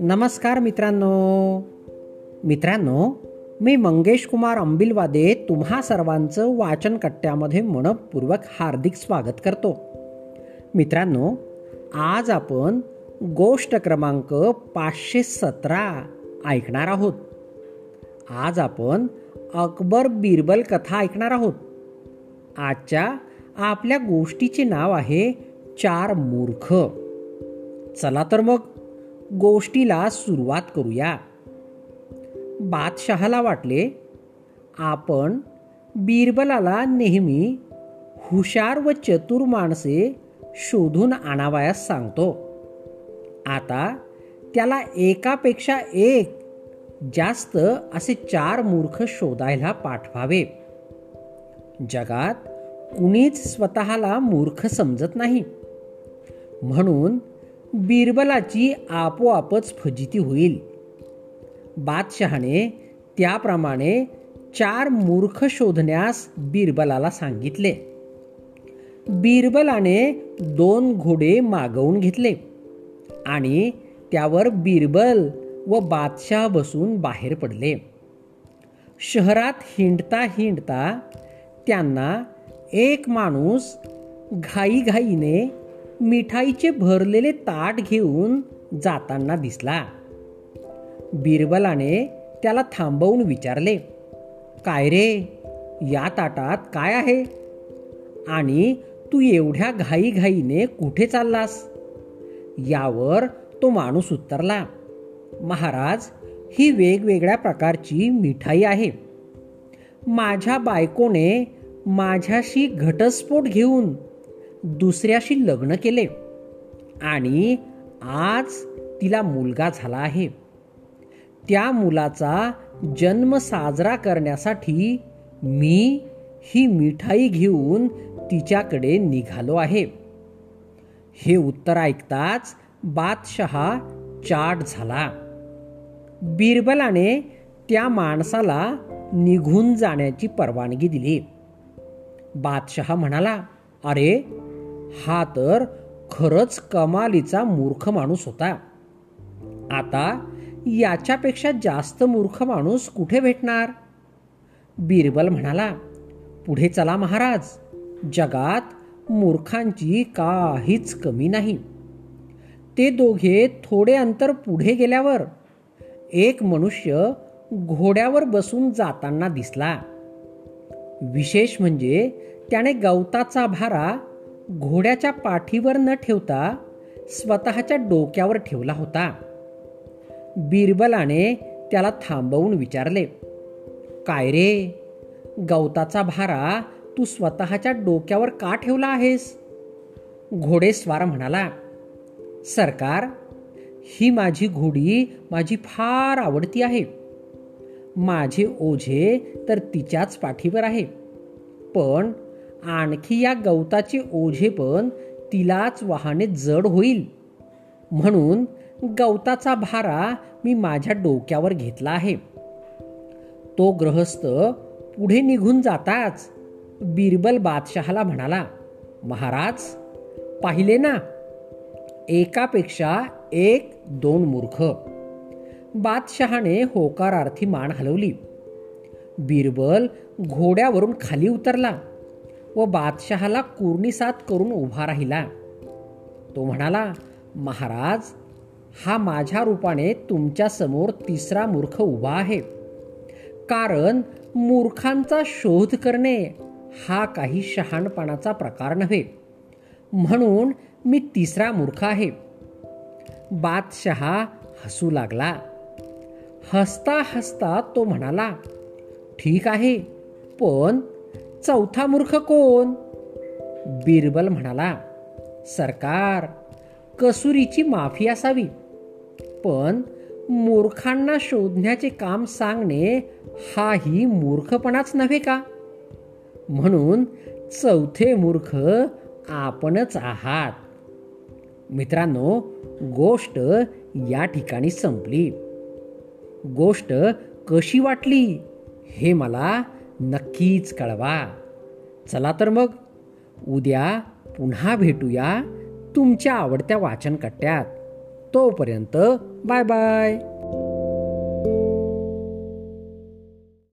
नमस्कार मित्रांनो. मित्रांनो मी मंगेश कुमार अंबिलवादे तुम्हा सर्वांचं वाचन कट्ट्यामध्ये मनपूर्वक हार्दिक स्वागत करतो. मित्रांनो आज आपण गोष्ट क्रमांक पाचशे सतरा ऐकणार आहोत. आज आपण अकबर बिरबल कथा ऐकणार आहोत. आजच्या आपल्या गोष्टीचे नाव आहे चार मूर्ख. चला तर मग गोष्टीला सुरुवात करूया. बादशहाला वाटले आपण बिरबलाला नेहमी हुशार व चतुर माणसे शोधून आणावयास सांगतो. आता त्याला एकापेक्षा एक जास्त असे चार मूर्ख शोधायला पाठवावे. जगात कुणीच स्वतःला मूर्ख समजत नाही. म्हणून बिरबलाची आपोआपच फजिती होईल. बादशहाने त्याप्रमाणे चार मूर्ख शोधण्यास बिरबलाला सांगितले. बिरबलाने दोन घोडे मागवून घेतले आणि त्यावर बिरबल व बादशाह बसून बाहेर पडले. शहरात हिंडता हिंडता त्यांना एक माणूस घाईघाईने मिठाईचे भरलेले ताट घेऊन जाताना दिसला. बिरबलाने त्याला थांबवून विचारले काय रे या ताटात काय आहे? आणि तू एवढ्या घाईघाईने कुठे चाललास? यावर तो माणूस उत्तरला महाराज ही वेगवेगळ्या प्रकारची मिठाई आहे. माझ्या बायकोने माझ्याशी घटस्फोट घेऊन दुसऱ्याशी लग्न केले आणि आज तिला मुलगा झाला आहे. त्या मुलाचा जन्म साजरा करण्यासाठी मी ही मिठाई घेऊन तिच्याकडे निघालो आहे. हे उत्तर ऐकताच बादशहा चाट झाला. बिरबलाने त्या माणसाला निघून जाण्याची परवानगी दिली. बादशहा म्हणाला अरे हा तर खरंच कमालीचा मूर्ख माणूस होता. आता याच्यापेक्षा जास्त मूर्ख माणूस कुठे भेटणार? बिरबल म्हणाला पुढे चला महाराज. जगात मूर्खांची काहीच कमी नाही. ते दोघे थोडे अंतर पुढे गेल्यावर एक मनुष्य घोड्यावर बसून जाताना दिसला. विशेष म्हणजे त्याने गवताचा भारा घोड्याच्या पाठीवर न ठेवता स्वतःच्या डोक्यावर ठेवला होता. बिरबलाने त्याला थांबवून विचारले काय रे गवताचा भारा तू स्वतःच्या डोक्यावर का ठेवला आहेस? घोडेस्वार म्हणाला सरकार ही माझी घोडी माझी फार आवडती आहे. माझे ओझे तर तिच्याच पाठीवर आहे. पण आणखी या गवताचे ओझे पण तिलाच वाहने जड होईल. म्हणून गवताचा भारा मी माझ्या डोक्यावर घेतला आहे. तो ग्रहस्थ पुढे निघून जाताच बिरबल बादशहाला म्हणाला महाराज पाहिले ना एकापेक्षा एक दोन मूर्ख. बादशहाने होकारार्थी मान हलवली. बिरबल घोड्यावरून खाली उतरला व बादशहाला कुर्णिसात करून उभा राहिला. तो म्हणाला महाराज हा माझ्या रूपाने तुमच्यासमोर तिसरा मूर्ख उभा आहे. कारण मूर्खांचा शोध करणे हा काही शहाणपणाचा प्रकार नव्हे. म्हणून मी तिसरा मूर्ख आहे. बादशहा हसू लागला. हसता हसता तो म्हणाला ठीक आहे पण चौथा मूर्ख कोण? बिरबल म्हणाला सरकार कसुरीची माफी असावी पण मूर्खांना शोधण्याचे काम सांगणे हाही मूर्खपणाच नव्हे का? म्हणून चौथे मूर्ख आपणच आहात. मित्रांनो गोष्ट या ठिकाणी संपली. गोष्ट कशी वाटली हे मला नक्कीच कळवा. चला तर मग उद्या पुन्हा भेटूया तुमच्या आवडत्या वाचन कट्ट्यात तोपर्यंत बाय बाय.